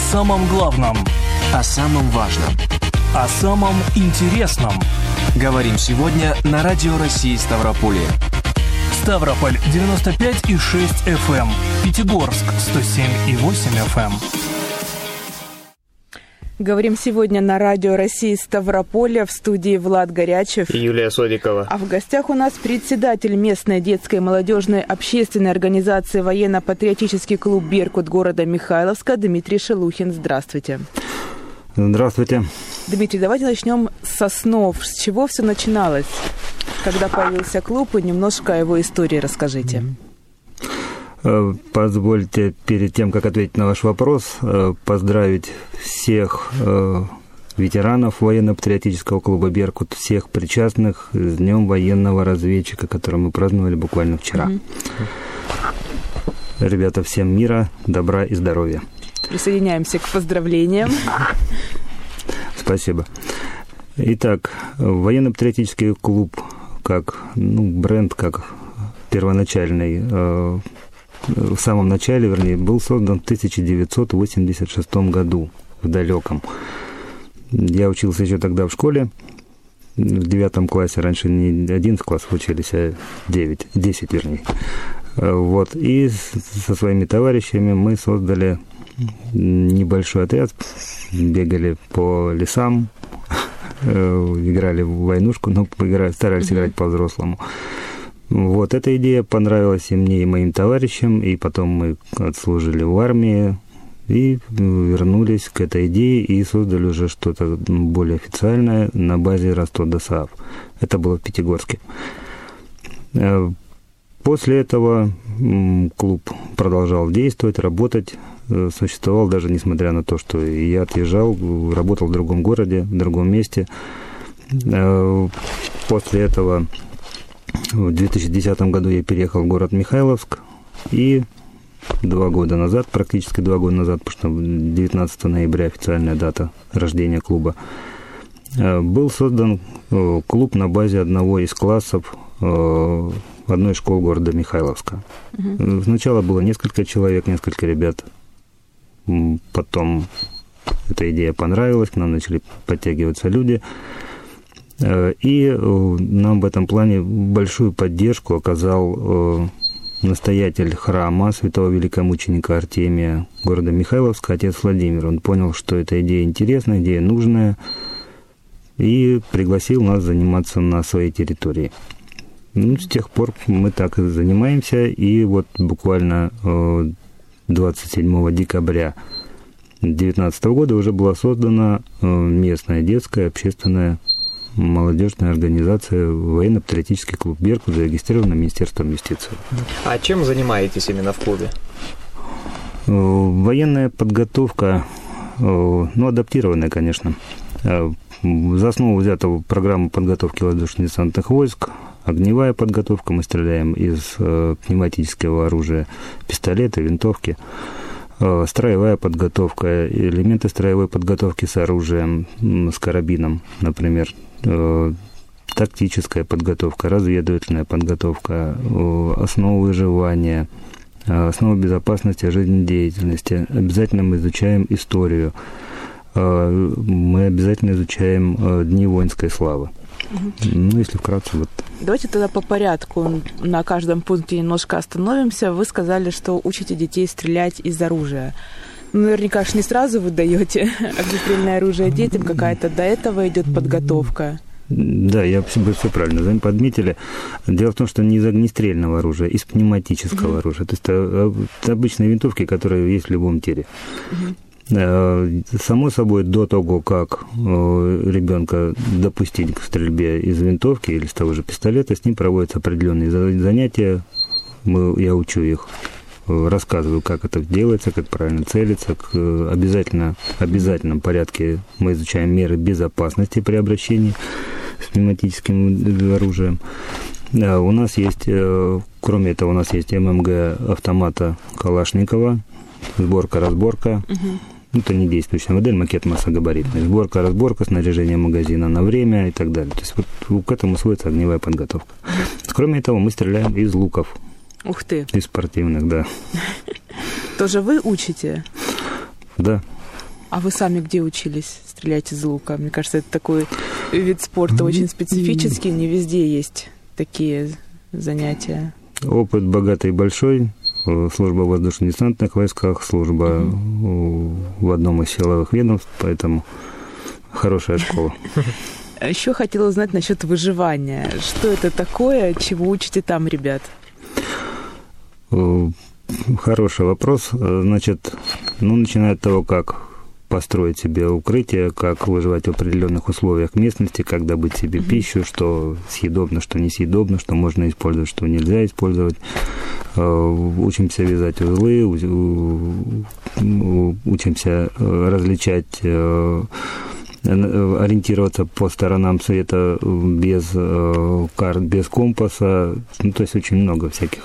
самом главном. О самом важном. О самом интересном. Говорим сегодня на Радио России Ставрополье. Ставрополь 95 и 6 FM. Пятигорск 107 и 8 FM. Говорим сегодня на радио России Ставрополя в студии Влад Горячев и Юлия Содикова. А в гостях у нас председатель местной детской и молодежной общественной организации военно-патриотический клуб «Беркут» города Михайловска Дмитрий Шелухин. Здравствуйте. Здравствуйте. Дмитрий, давайте начнем с основ. С чего все начиналось? Когда появился клуб, и немножко о его истории расскажите. Mm-hmm. Э, позвольте перед тем, как ответить на ваш вопрос, э, поздравить всех э, ветеранов военно-патриотического клуба «Беркут», всех причастных с Днем военного разведчика, который мы праздновали буквально вчера. Mm-hmm. Ребята, всем мира, добра и здоровья. Присоединяемся к поздравлениям. Спасибо. Итак, военно-патриотический клуб как ну, бренд, как первоначальный в самом начале, вернее, был создан в 1986 году, в далеком. Я учился еще тогда в школе, в девятом классе, раньше не 11 классов учились, а 9, 10 вернее. Вот, и со своими товарищами мы создали небольшой отряд, бегали по лесам, э, играли в войнушку, но старались играть по-взрослому. Вот эта идея понравилась и мне, и моим товарищам, и потом мы отслужили в армии, и вернулись к этой идее и создали уже что-то более официальное на базе Ростов ДОСААФ. Это было в Пятигорске. Э, после этого клуб продолжал действовать, работать, э, существовал даже несмотря на то, что я отъезжал, работал в другом городе, в другом месте. Э, после этого в 2010 году я переехал в город Михайловск и два года назад, практически два года назад, потому что 19 ноября официальная дата рождения клуба, э, был создан э, клуб на базе одного из классов э, одной из школ города Михайловска. Угу. Сначала было несколько человек, несколько ребят. Потом эта идея понравилась, к нам начали подтягиваться люди. Э, и э, нам в этом плане большую поддержку оказал э, настоятель храма святого великомученика Артемия города Михайловска, отец Владимир. Он понял, что эта идея интересная, идея нужная, и пригласил нас заниматься на своей территории. Ну, с тех пор мы так и занимаемся, и вот буквально 27 декабря 2019 года уже была создана местная детская общественная молодежная организация военно-патриотический клуб «Беркут» зарегистрирована Министерством юстиции. А чем занимаетесь именно в клубе? Э, военная подготовка, э, ну, адаптированная, конечно. Э, за основу взята программа подготовки воздушно-десантных войск, огневая подготовка, мы стреляем из пневматического оружия, пистолеты, винтовки, строевая подготовка, элементы строевой подготовки с оружием, с карабином, например, тактическая подготовка, разведывательная подготовка, основы выживания, э, основы безопасности жизнедеятельности. Обязательно мы изучаем историю. Э, мы обязательно изучаем дни воинской славы. Угу. Ну, если вкратце, вот. Давайте тогда по порядку на каждом пункте немножко остановимся. Вы сказали, что учите детей стрелять из оружия. Наверняка же не сразу вы даете огнестрельное оружие детям, какая-то до этого идет подготовка. Да, я вы все правильно подметили. Дело в том, что не из огнестрельного оружия, а из пневматического mm-hmm. оружия. То есть это, это обычные винтовки, которые есть в любом тире. Mm-hmm. Само собой, до того, как э, ребенка допустить к стрельбе из винтовки или с того же пистолета, с ним проводятся определенные занятия. Мы, я учу их рассказываю, как это делается, как правильно целиться. Обязательно, обязательном порядке мы изучаем меры безопасности при обращении с пневматическим оружием. У нас есть, э, кроме этого, у нас есть ММГ автомата Калашникова, сборка-разборка. Угу. Это не действующая модель, макет массогабаритный. Сборка, разборка, снаряжение магазина на время и так далее. То есть вот к этому сводится огневая подготовка. Кроме этого, мы стреляем из луков. Ух ты. Из спортивных, да. Тоже вы учите? Да. А вы сами где учились стрелять из лука? Мне кажется, это такой вид спорта очень специфический, не везде есть такие занятия. Опыт богатый и большой. Э, служба в воздушно-десантных войсках, служба угу. в одном из силовых ведомств, поэтому хорошая школа. А еще хотела узнать насчет выживания. Что это такое, чего учите там, ребят? Э, хороший вопрос. Значит, ну, начиная от того, как построить себе укрытие, как выживать в определенных условиях местности, как добыть себе mm-hmm. пищу, что съедобно, что несъедобно, что можно использовать, что нельзя использовать. Э, учимся вязать узлы, учимся э, различать э, ориентироваться по сторонам света без карт, без компаса. Ну, то есть очень много всяких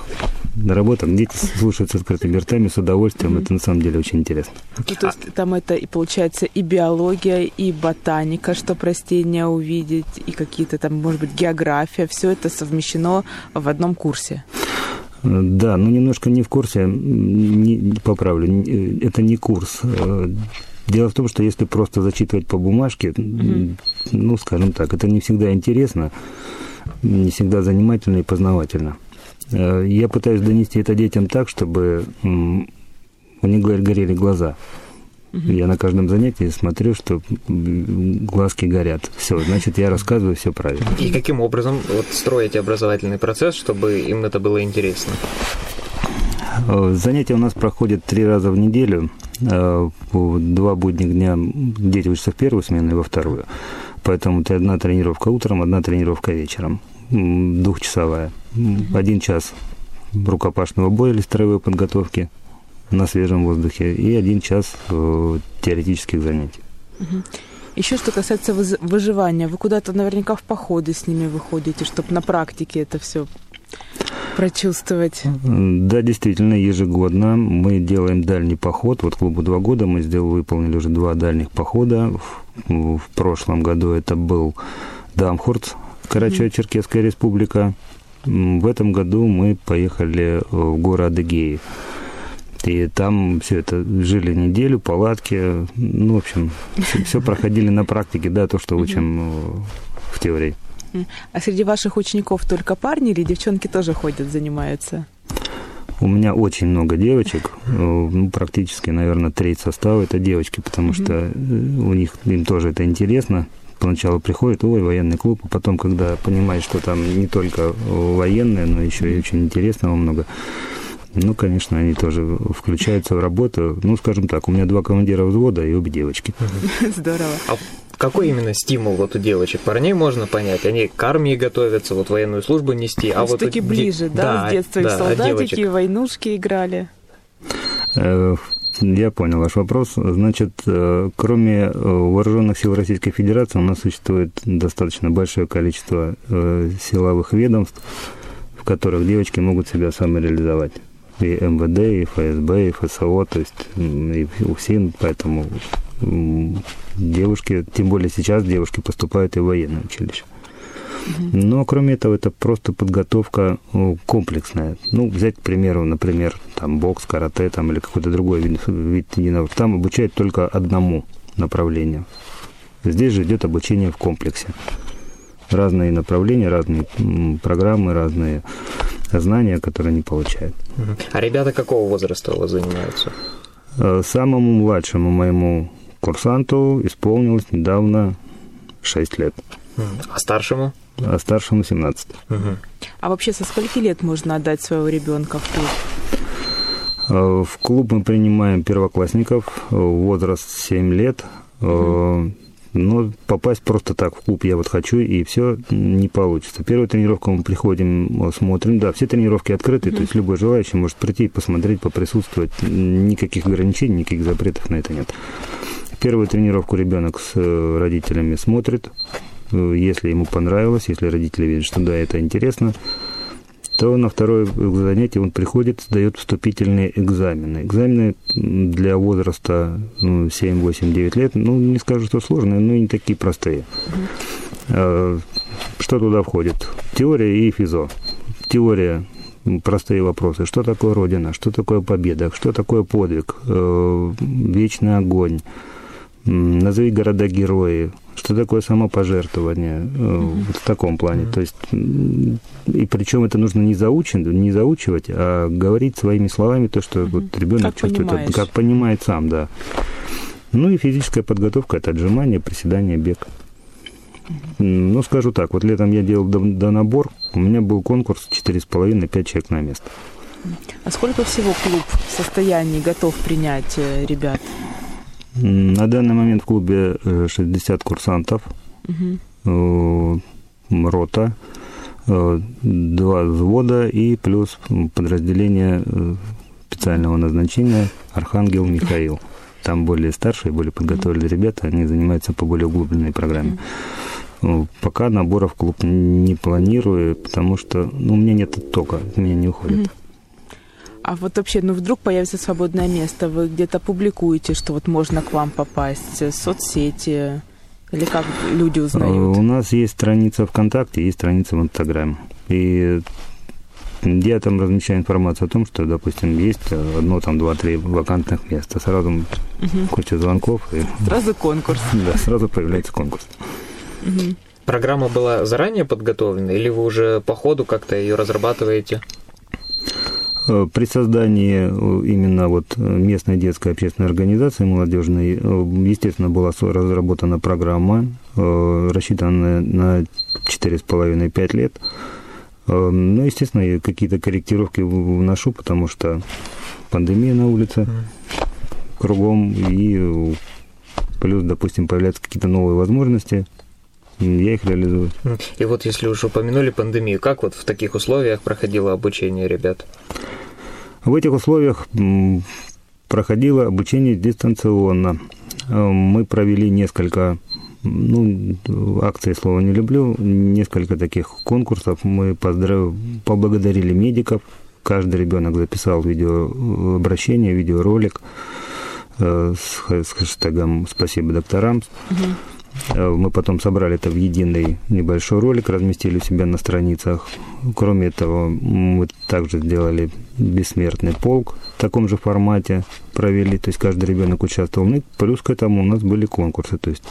наработок. Дети слушают с открытыми ртами, с удовольствием. Это на самом деле очень интересно. Ну, то есть там это и получается и биология, и ботаника, что растения увидеть, и какие-то там, может быть, география. Все это совмещено в одном курсе. Да, ну немножко не в курсе, не, поправлю, это не курс. Дело в том, что если просто зачитывать по бумажке, mm-hmm. ну, скажем так, это не всегда интересно, не всегда занимательно и познавательно. Э, я пытаюсь донести это детям так, чтобы у них горели глаза. Я на каждом занятии смотрю, что глазки горят. Все, значит, я рассказываю все правильно. И каким образом вот строите образовательный процесс, чтобы им это было интересно? Э, занятия у нас проходят три раза в неделю. Э, два будних дня дети учатся в первую смену и во вторую. Поэтому это одна тренировка утром, одна тренировка вечером двухчасовая. Один час рукопашного боя или строевой подготовки на свежем воздухе и один час э, теоретических занятий. Еще что касается выживания, вы куда-то наверняка в походы с ними выходите, чтобы на практике это все прочувствовать. Да, действительно, ежегодно мы делаем дальний поход. Вот клубу два года мы сделали, выполнили уже два дальних похода. В, в прошлом году это был Дамхурц, Карачао-Черкесская республика. В этом году мы поехали в город Адыгеи. И там все это жили неделю, палатки, ну, в общем, все, все проходили на практике, да, то, что учим э, в теории. А среди ваших учеников только парни или девчонки тоже ходят, занимаются? У меня очень много девочек, э, ну, практически, наверное, треть состава это девочки, потому что э, у них им тоже это интересно поначалу приходит, ой, военный клуб, а потом, когда понимает, что там не только военные, но еще и очень интересного много, ну, конечно, они тоже включаются в работу. Ну, скажем так, у меня два командира взвода и обе девочки. Здорово. Какой именно стимул вот у девочек? Парней можно понять, они к армии готовятся, вот военную службу нести, а вот... таки ближе, да, да, с детства да, и солдатики, а войнушки играли. Э, я понял ваш вопрос. Значит, э, кроме э, вооруженных сил Российской Федерации, у нас существует достаточно большое количество силовых ведомств, в которых девочки могут себя самореализовать. И МВД, и ФСБ, и ФСО, то есть и УФСИН, поэтому девушки, тем более сейчас девушки поступают и в военное училище. Но кроме этого, это просто подготовка комплексная. Ну, взять, к примеру, например, там бокс, карате там, или какой-то другой вид, вид единоборств. Там обучают только одному направлению. Здесь же идет обучение в комплексе. Разные направления, разные программы, разные знания, которые они получают. А ребята какого возраста у вас занимаются? Э, самому младшему моему курсанту исполнилось недавно 6 лет. А старшему? а старшему 17. Угу. А вообще со скольки лет можно отдать своего ребенка в клуб? А, в клуб мы принимаем первоклассников, возраст 7 лет. Угу. Но попасть просто так в клуб я вот хочу, и все не получится. Первую тренировку мы приходим, смотрим. Да, все тренировки открыты, mm то есть любой желающий может прийти, посмотреть, поприсутствовать. Никаких ограничений, никаких запретов на это нет. Первую тренировку ребенок с э, родителями смотрит, Э, если ему понравилось, если родители видят, что да, это интересно, то на второе занятие он приходит, сдает вступительные экзамены. Экзамены для возраста ну, 7, 8, 9 лет, ну, не скажу, что сложные, но не такие простые. Mm-hmm. Что туда входит? Теория и физо. Теория простые вопросы. Что такое Родина? Что такое победа? Что такое подвиг? Э, вечный огонь? Назови города-герои, что такое самопожертвование mm-hmm. вот в таком плане. Mm-hmm. То есть, и причем это нужно не, заучен, не заучивать, а говорить своими словами то, что mm-hmm. вот ребенок как чувствует, понимаешь. как понимает сам, да. Ну и физическая подготовка – это отжимание, приседание, бег. Ну, скажу так, вот летом я делал донабор, у меня был конкурс 4,5-5 человек на место. А сколько всего клуб в состоянии готов принять э, ребят? На данный момент в клубе 60 э, курсантов, угу. рота, два взвода и плюс подразделение специального назначения Архангел Михаил. Там более старшие, более подготовленные ребята, они занимаются по более углубленной программе. Пока набора в клуб не планирую, потому что ну, у меня нет тока, меня не уходит. А вот вообще, ну вдруг появится свободное место, вы где-то публикуете, что вот можно к вам попасть, соцсети, или как люди узнают? У нас есть страница ВКонтакте, есть страница в Инстаграме. И я там размещаю информацию о том, что, допустим, есть одно, там, два, три вакантных места. Сразу угу. куча звонков. И... Сразу конкурс. Да, сразу появляется конкурс. Угу. Программа была заранее подготовлена или вы уже по ходу как-то ее разрабатываете? Э, при создании э, именно вот местной детской общественной организации молодежной, э, естественно, была разработана программа, рассчитанная на 4,5-5 лет. Ну, естественно, какие-то корректировки вношу, потому что пандемия на улице кругом, и плюс, допустим, появляются какие-то новые возможности, я их реализую. И вот если уж упомянули пандемию, как вот в таких условиях проходило обучение ребят? В этих условиях проходило обучение дистанционно. Мы провели несколько ну, акции слова не люблю, несколько таких конкурсов. Мы поздрав... поблагодарили медиков. Каждый ребенок записал видеообращение, видеоролик э, с, с хэштегом «Спасибо докторам». Угу. Мы потом собрали это в единый небольшой ролик, разместили у себя на страницах. Кроме этого, мы также сделали бессмертный полк в таком же формате провели, то есть каждый ребенок участвовал. Ну, плюс к этому у нас были конкурсы, то есть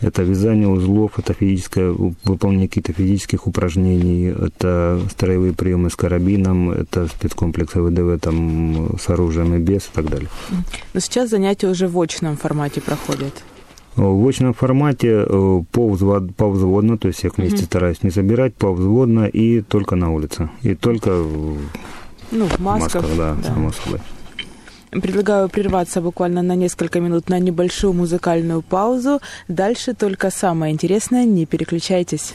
это вязание узлов, это физическое, выполнение каких-то физических упражнений, это строевые приемы с карабином, это спецкомплексы ВДВ там, с оружием и без и так далее. Но сейчас занятия уже в очном формате проходят. В очном формате э, повзвод, повзводно, то есть я вместе mm стараюсь не собирать, повзводно и только на улице. И только ну, в масках, масках да, да, само собой. Предлагаю прерваться буквально на несколько минут на небольшую музыкальную паузу. Дальше только самое интересное, не переключайтесь.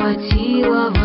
Хватило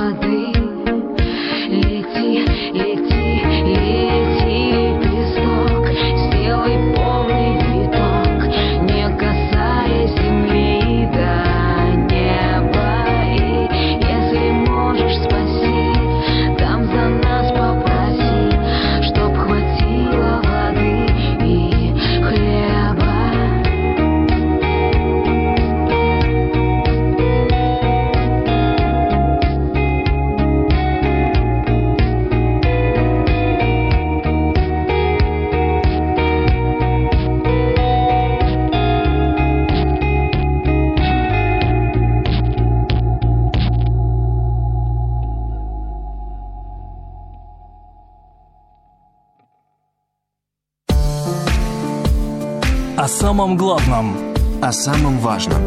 самом главном, О самом важном.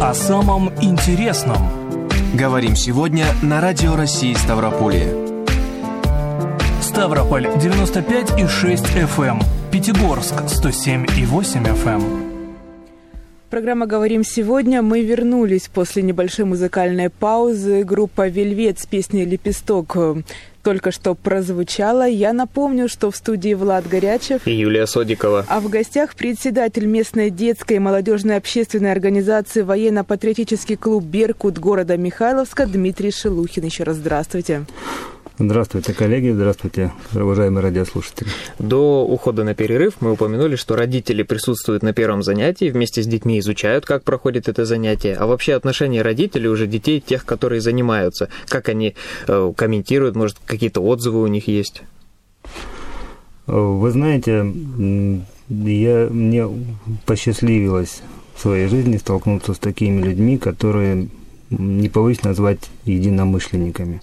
о самом интересном. Говорим сегодня на Радио России Ставрополье. Ставрополь 95,6 FM. Пятигорск 107,8 FM. Программа «Говорим сегодня». Мы вернулись после небольшой музыкальной паузы. Группа «Вельвет» с песней «Лепесток» только что прозвучала. Я напомню, что в студии Влад Горячев, И Юлия Содикова. а в гостях председатель местной детской и молодежной общественной организации военно-патриотический клуб «Беркут» города Михайловска Дмитрий Шелухин. Еще раз здравствуйте. Здравствуйте, коллеги, здравствуйте, уважаемые радиослушатели. До ухода на перерыв мы упомянули, что родители присутствуют на первом занятии, вместе с детьми изучают, как проходит это занятие. А вообще отношение родителей уже детей, тех, которые занимаются, как они э, комментируют, может, какие-то отзывы у них есть? Вы знаете, я, мне посчастливилось в своей жизни столкнуться с такими людьми, которые не повысь назвать единомышленниками.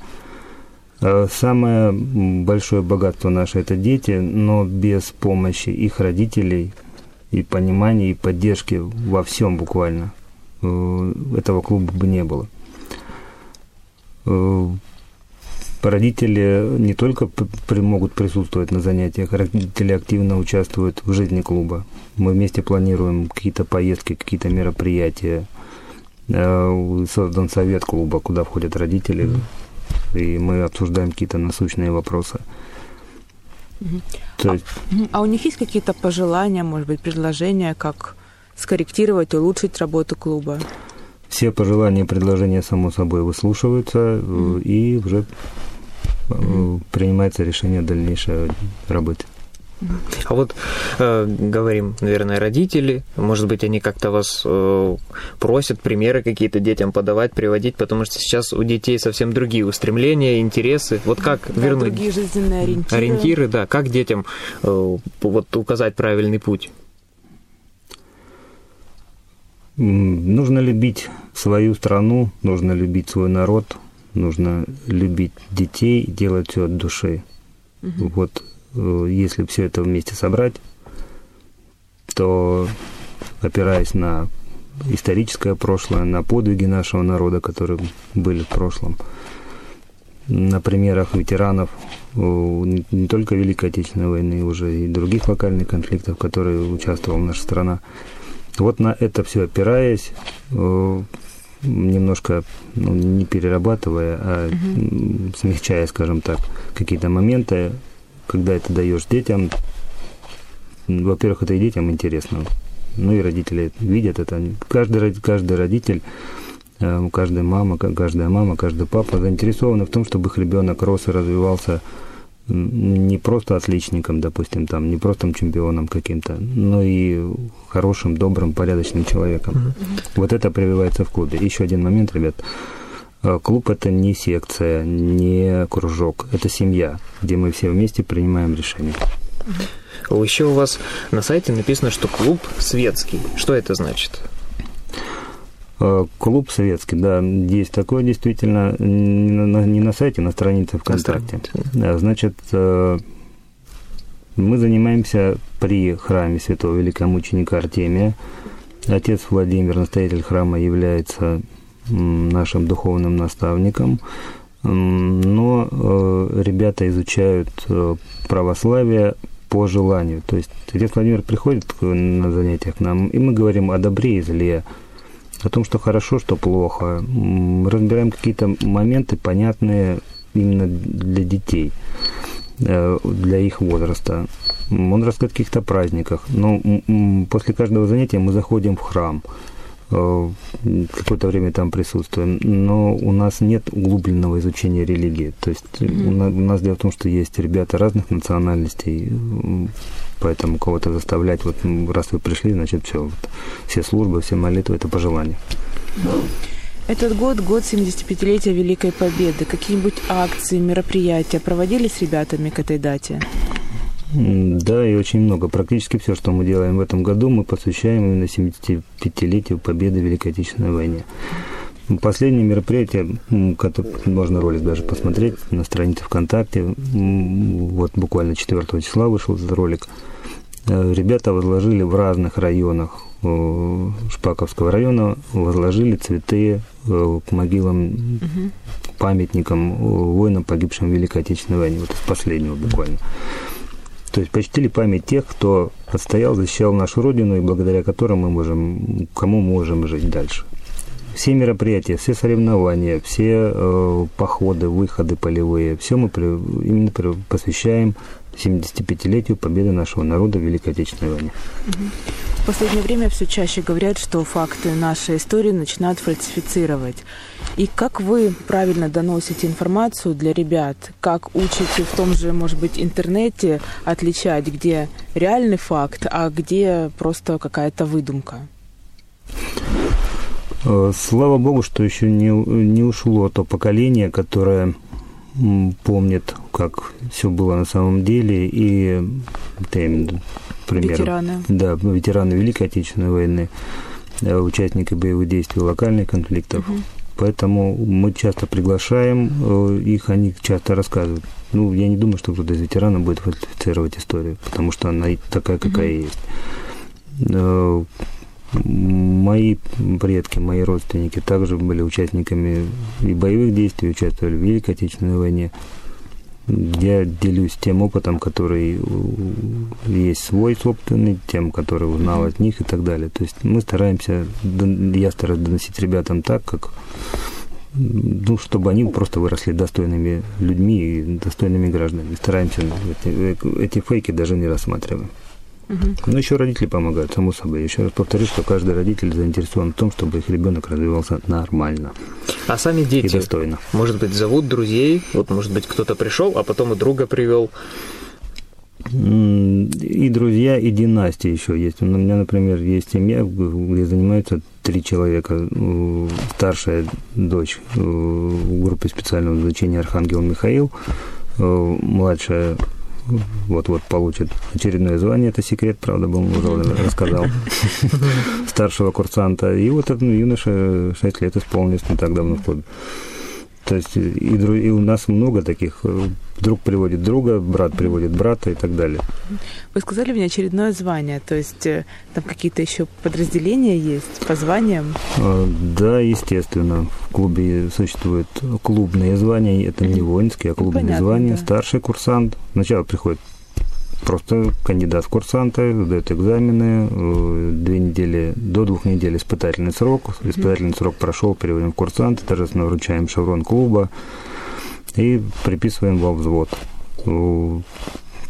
Э, Самое большое богатство наше – это дети, но без помощи их родителей и понимания, и поддержки во всем буквально э, этого клуба бы не было. Э, Родители не только при- могут присутствовать на занятиях, родители активно участвуют в жизни клуба. Мы вместе планируем какие-то поездки, какие-то мероприятия. Создан совет клуба, куда входят родители, и мы обсуждаем какие-то насущные вопросы. То есть Мгм. А у них есть какие-то пожелания, может быть, предложения, как скорректировать, улучшить работу клуба? все пожелания и предложения, само собой, выслушиваются, э, и уже э, принимается решение дальнейшей работе. А вот э, говорим, наверное, родители, может быть, они как-то вас э, просят примеры какие-то детям подавать, приводить, потому что сейчас у детей совсем другие устремления, интересы. Вот как Да, вернуть другие жизненные ориентиры. ориентиры, да, как детям э, вот указать правильный путь? Нужно любить свою страну, нужно любить свой народ, нужно любить детей, делать все от души. Вот э, если все это вместе собрать, то опираясь на историческое прошлое, на подвиги нашего народа, которые были в прошлом, на примерах ветеранов э, не только Великой Отечественной войны, уже и других локальных конфликтов, в которые участвовала наша страна. Вот на это все опираясь, э, немножко ну, не перерабатывая, а м, смягчая, скажем так, какие-то моменты, когда это даешь детям, во-первых, это и детям интересно, ну и родители видят это. Каждый, каждый родитель, э, каждая мама, ка- каждая мама, каждый папа заинтересованы в том, чтобы их ребенок рос и развивался не просто отличником, допустим, там, не просто чемпионом каким-то, но и хорошим, добрым, порядочным человеком. Вот это прививается в клубе. Еще один момент, ребят. Э, Клуб это не секция, не кружок, это семья, где мы все вместе принимаем решения. Еще у вас на сайте написано, что клуб светский. Что это значит? Э, клуб советский, да, есть такое действительно, не на, не на сайте, на странице ВКонтакте. Да, значит, э, мы занимаемся при храме святого великомученика Артемия. Отец Владимир, настоятель храма, является нашим духовным наставником. Но э, ребята изучают православие по желанию. То есть отец Владимир приходит на занятия к нам, и мы говорим о добре и зле, о том, что хорошо, что плохо. Мы разбираем какие-то моменты, понятные именно для детей, э, для их возраста. Он рассказывает о каких-то праздниках. Но после каждого занятия мы заходим в храм э, какое-то время там присутствуем, но у нас нет углубленного изучения религии. То есть mm-hmm. у, нас, у нас дело в том, что есть ребята разных национальностей, Поэтому кого-то заставлять, вот раз вы пришли, значит, все, вот, все службы, все молитвы, это по желанию. Этот год – год 75-летия Великой Победы. Какие-нибудь акции, мероприятия проводили с ребятами к этой дате? Да, и очень много. Практически все, что мы делаем в этом году, мы посвящаем именно 75-летию Победы в Великой Отечественной войне. Последнее мероприятие, можно ролик даже посмотреть на странице ВКонтакте, вот буквально 4 числа вышел этот ролик, э, ребята возложили в разных районах э, Шпаковского района, возложили цветы э, к могилам, угу. памятникам воинам, погибшим в Великой Отечественной войне, вот из последнего буквально. То есть почтили память тех, кто отстоял, защищал нашу Родину, и благодаря которым мы можем, кому можем жить дальше все мероприятия, все соревнования, все э, походы, выходы полевые, все мы при, именно при, посвящаем 75-летию победы нашего народа в Великой Отечественной войне. В последнее время все чаще говорят, что факты нашей истории начинают фальсифицировать. И как вы правильно доносите информацию для ребят? Как учите в том же, может быть, интернете отличать, где реальный факт, а где просто какая-то выдумка? Э, слава богу, что еще не, не ушло то поколение, которое помнит, как все было на самом деле, и это, пример, ветераны. Да, ветераны Великой Отечественной войны, э, участники боевых действий, локальных конфликтов. Угу. Поэтому мы часто приглашаем э, их, они часто рассказывают. Ну, я не думаю, что кто-то из ветеранов будет фальсифицировать историю, потому что она такая, какая угу. есть Мои предки, мои родственники также были участниками и боевых действий, участвовали в Великой Отечественной войне. Я делюсь тем опытом, который есть свой собственный, тем, который узнал от них и так далее. То есть мы стараемся, я стараюсь доносить ребятам так, как ну, чтобы они просто выросли достойными людьми и достойными гражданами. Стараемся эти, эти фейки даже не рассматриваем. Угу. Ну, еще родители помогают, само собой. Еще раз повторю, что каждый родитель заинтересован в том, чтобы их ребенок развивался нормально. А сами дети, и достойно. может быть, зовут друзей, вот, может быть, кто-то пришел, а потом и друга привел. И друзья, и династия еще есть. У меня, например, есть семья, где занимаются три человека. Старшая дочь в группе специального назначения Архангел Михаил, младшая вот-вот получит очередное звание. Это секрет, правда, был, уже рассказал. Старшего курсанта. И вот этот юноша 6 лет исполнилось не так давно в клубе. То есть и, и у нас много таких. Друг приводит друга, брат приводит брата и так далее. Вы сказали мне очередное звание, то есть э, там какие-то еще подразделения есть по званиям? А, да, естественно. В клубе существуют клубные звания, это не воинские, а клубные Понятно, звания. Да. Старший курсант. Сначала приходит просто кандидат в курсанты, сдает экзамены, э, две недели, до двух недель испытательный срок. Испытательный срок прошел, переводим в курсанты, торжественно вручаем шеврон клуба и приписываем во взвод.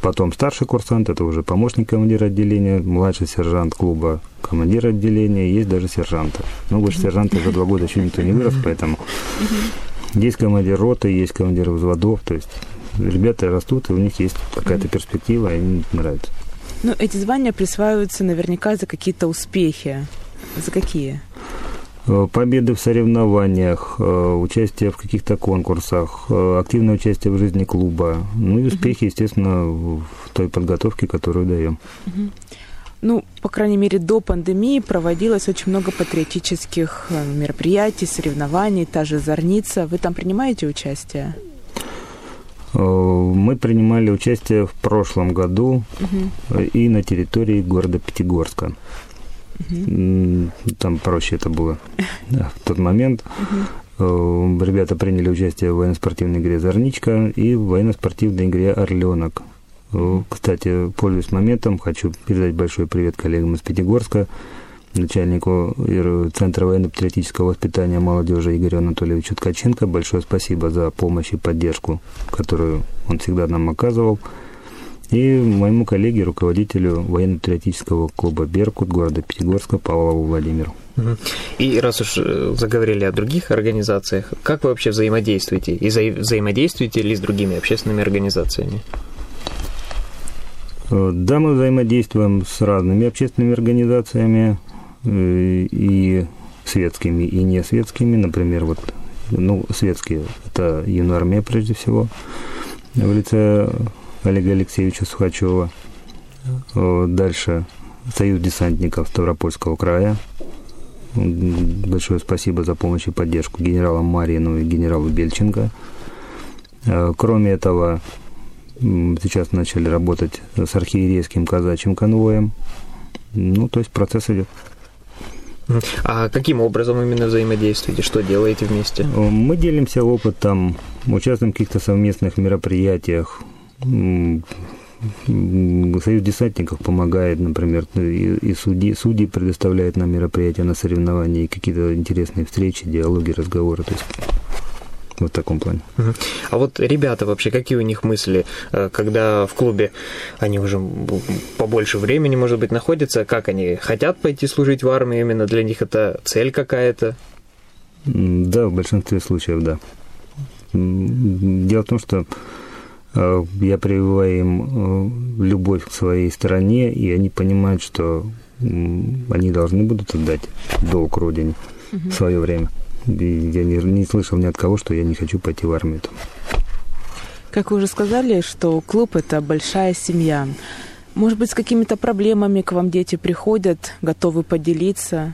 Потом старший курсант, это уже помощник командира отделения, младший сержант клуба, командир отделения, есть даже сержанты. Ну, выше сержанта за два года еще никто не вырос, поэтому есть командир роты, есть командир взводов, то есть ребята растут, и у них есть какая-то перспектива, и им нравится. Ну, эти звания присваиваются наверняка за какие-то успехи. За какие? Э, победы в соревнованиях, э, участие в каких-то конкурсах, э, активное участие в жизни клуба, ну и успехи, естественно, в той подготовке, которую даем. ну, по крайней мере, до пандемии проводилось очень много патриотических мероприятий, соревнований, та же Зорница. Вы там принимаете участие? Э, мы принимали участие в прошлом году угу. и на территории города Пятигорска. Угу. Там проще это было да, в тот момент. Угу. Ребята приняли участие в военно-спортивной игре «Зорничка» и в военно-спортивной игре «Орленок». Кстати, пользуясь моментом, хочу передать большой привет коллегам из Пятигорска, начальнику Центра военно-патриотического воспитания молодежи Игорю Анатольевичу Ткаченко. Большое спасибо за помощь и поддержку, которую он всегда нам оказывал. И моему коллеге, руководителю военно-патриотического клуба «Беркут» города Пятигорска Павлову Владимиру. И раз уж э, заговорили о других организациях, как вы вообще взаимодействуете? И вза- взаимодействуете ли с другими общественными организациями? Э, да, мы взаимодействуем с разными общественными организациями и светскими, и не светскими. Например, вот, ну, светские – это Юнармия, прежде всего, в лице Олега Алексеевича Сухачева. Э, дальше Союз десантников Ставропольского края. Большое спасибо за помощь и поддержку генералам Марину и генералу Бельченко. Кроме этого, Сейчас начали работать с архиерейским казачьим конвоем. Ну, то есть процесс идет. А каким образом именно взаимодействуете? Что делаете вместе? Мы делимся опытом, участвуем в каких-то совместных мероприятиях. Союз десантников помогает, например, и, судьи, судьи предоставляют нам мероприятия на соревнования, и какие-то интересные встречи, диалоги, разговоры. То есть вот в таком плане. А вот ребята вообще, какие у них мысли, э, когда в клубе они уже побольше времени, может быть, находятся, как они хотят пойти служить в армии, именно для них это цель какая-то? Да, в большинстве случаев, да. Дело в том, что э, я прививаю им э, любовь к своей стране, и они понимают, что они должны будут отдать долг родине в свое время я не, не слышал ни от кого, что я не хочу пойти в армию. Как вы уже сказали, что клуб – это большая семья. Может быть, с какими-то проблемами к вам дети приходят, готовы поделиться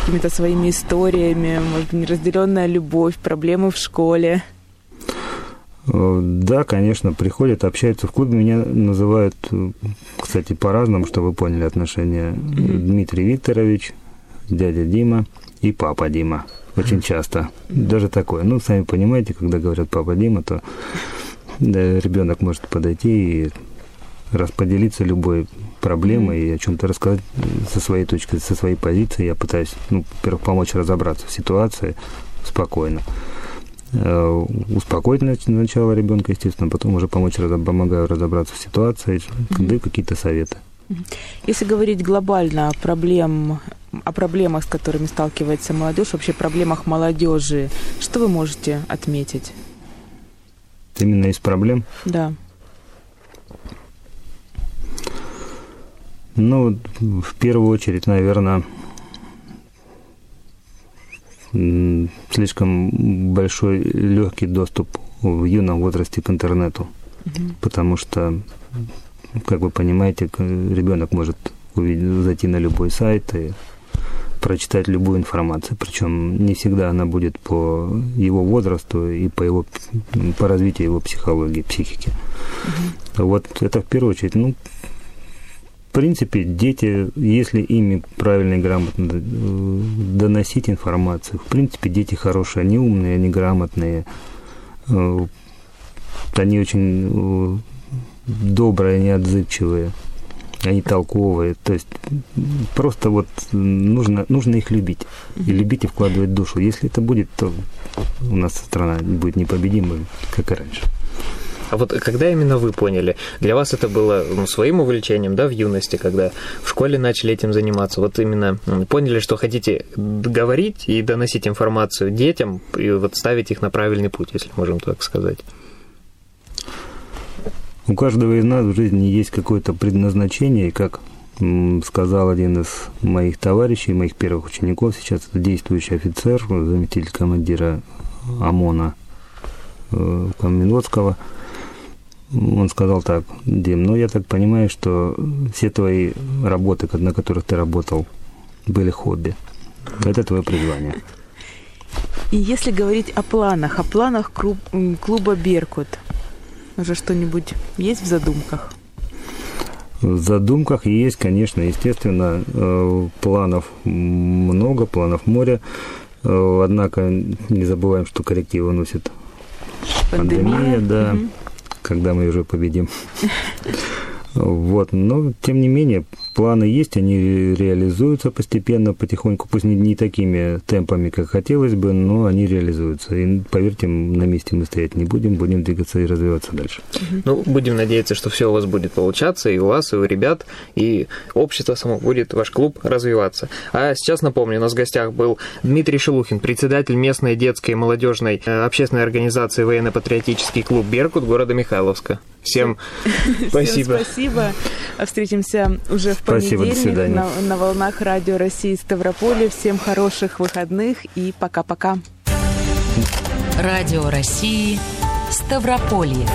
какими-то своими историями, может, неразделенная любовь, проблемы в школе? Э, да, конечно, приходят, общаются в клубе. Меня называют, кстати, по-разному, чтобы вы поняли отношения. Mm-hmm. Дмитрий Викторович, дядя Дима и папа Дима. Очень часто. Даже такое. Ну, сами понимаете, когда говорят папа Дима, то да, ребенок может подойти и расподелиться любой проблемой и о чем-то рассказать со своей точки, со своей позиции. Я пытаюсь, ну, во-первых, помочь разобраться в ситуации спокойно. Э, успокоить сначала ребенка, естественно, потом уже помочь, помогаю разобраться в ситуации, даю какие-то советы. Если говорить глобально о, проблем, о проблемах, с которыми сталкивается молодежь, вообще проблемах молодежи, что вы можете отметить? Именно из проблем? Да. Ну, в первую очередь, наверное, слишком большой легкий доступ в юном возрасте к интернету. Угу. Потому что как вы понимаете, ребенок может увидеть, зайти на любой сайт и прочитать любую информацию, причем не всегда она будет по его возрасту и по его по развитию его психологии, психики. Угу. Вот это в первую очередь. Ну, в принципе, дети, если ими правильно и грамотно э, доносить информацию, в принципе, дети хорошие, они умные, они грамотные, э, они очень добрые, неотзывчивые, они толковые. То есть просто вот нужно, нужно их любить. И любить и вкладывать душу. Если это будет, то у нас страна будет непобедимой, как и раньше. А вот когда именно вы поняли, для вас это было ну, своим увлечением, да, в юности, когда в школе начали этим заниматься, вот именно поняли, что хотите говорить и доносить информацию детям, и вот ставить их на правильный путь, если можем так сказать? У каждого из нас в жизни есть какое-то предназначение, и как сказал один из моих товарищей, моих первых учеников, сейчас это действующий офицер, заместитель командира ОМОНа э, Каменлотского, Он сказал так, Дим, ну я так понимаю, что все твои работы, на которых ты работал, были хобби. Это твое призвание. И если говорить о планах, о планах клуба «Беркут», уже что-нибудь есть в задумках? В задумках есть, конечно, естественно, э, планов много, планов море. Э, однако не забываем, что коррективы носит пандемия, пандемия да, угу. когда мы уже победим. Вот, но тем не менее планы есть, они реализуются постепенно, потихоньку, пусть не, не такими темпами, как хотелось бы, но они реализуются. И поверьте, на месте мы стоять не будем, будем двигаться и развиваться дальше. Ну, будем надеяться, что все у вас будет получаться, и у вас, и у ребят, и общество само будет, ваш клуб развиваться. А сейчас напомню, у нас в гостях был Дмитрий Шелухин, председатель местной детской и молодежной э, общественной организации военно-патриотический клуб «Беркут» города Михайловска. Всем спасибо. Всем спасибо. Встретимся уже в спасибо, понедельник на, на волнах Радио России Ставрополе. Всем хороших выходных и пока-пока. Радио России Ставрополье.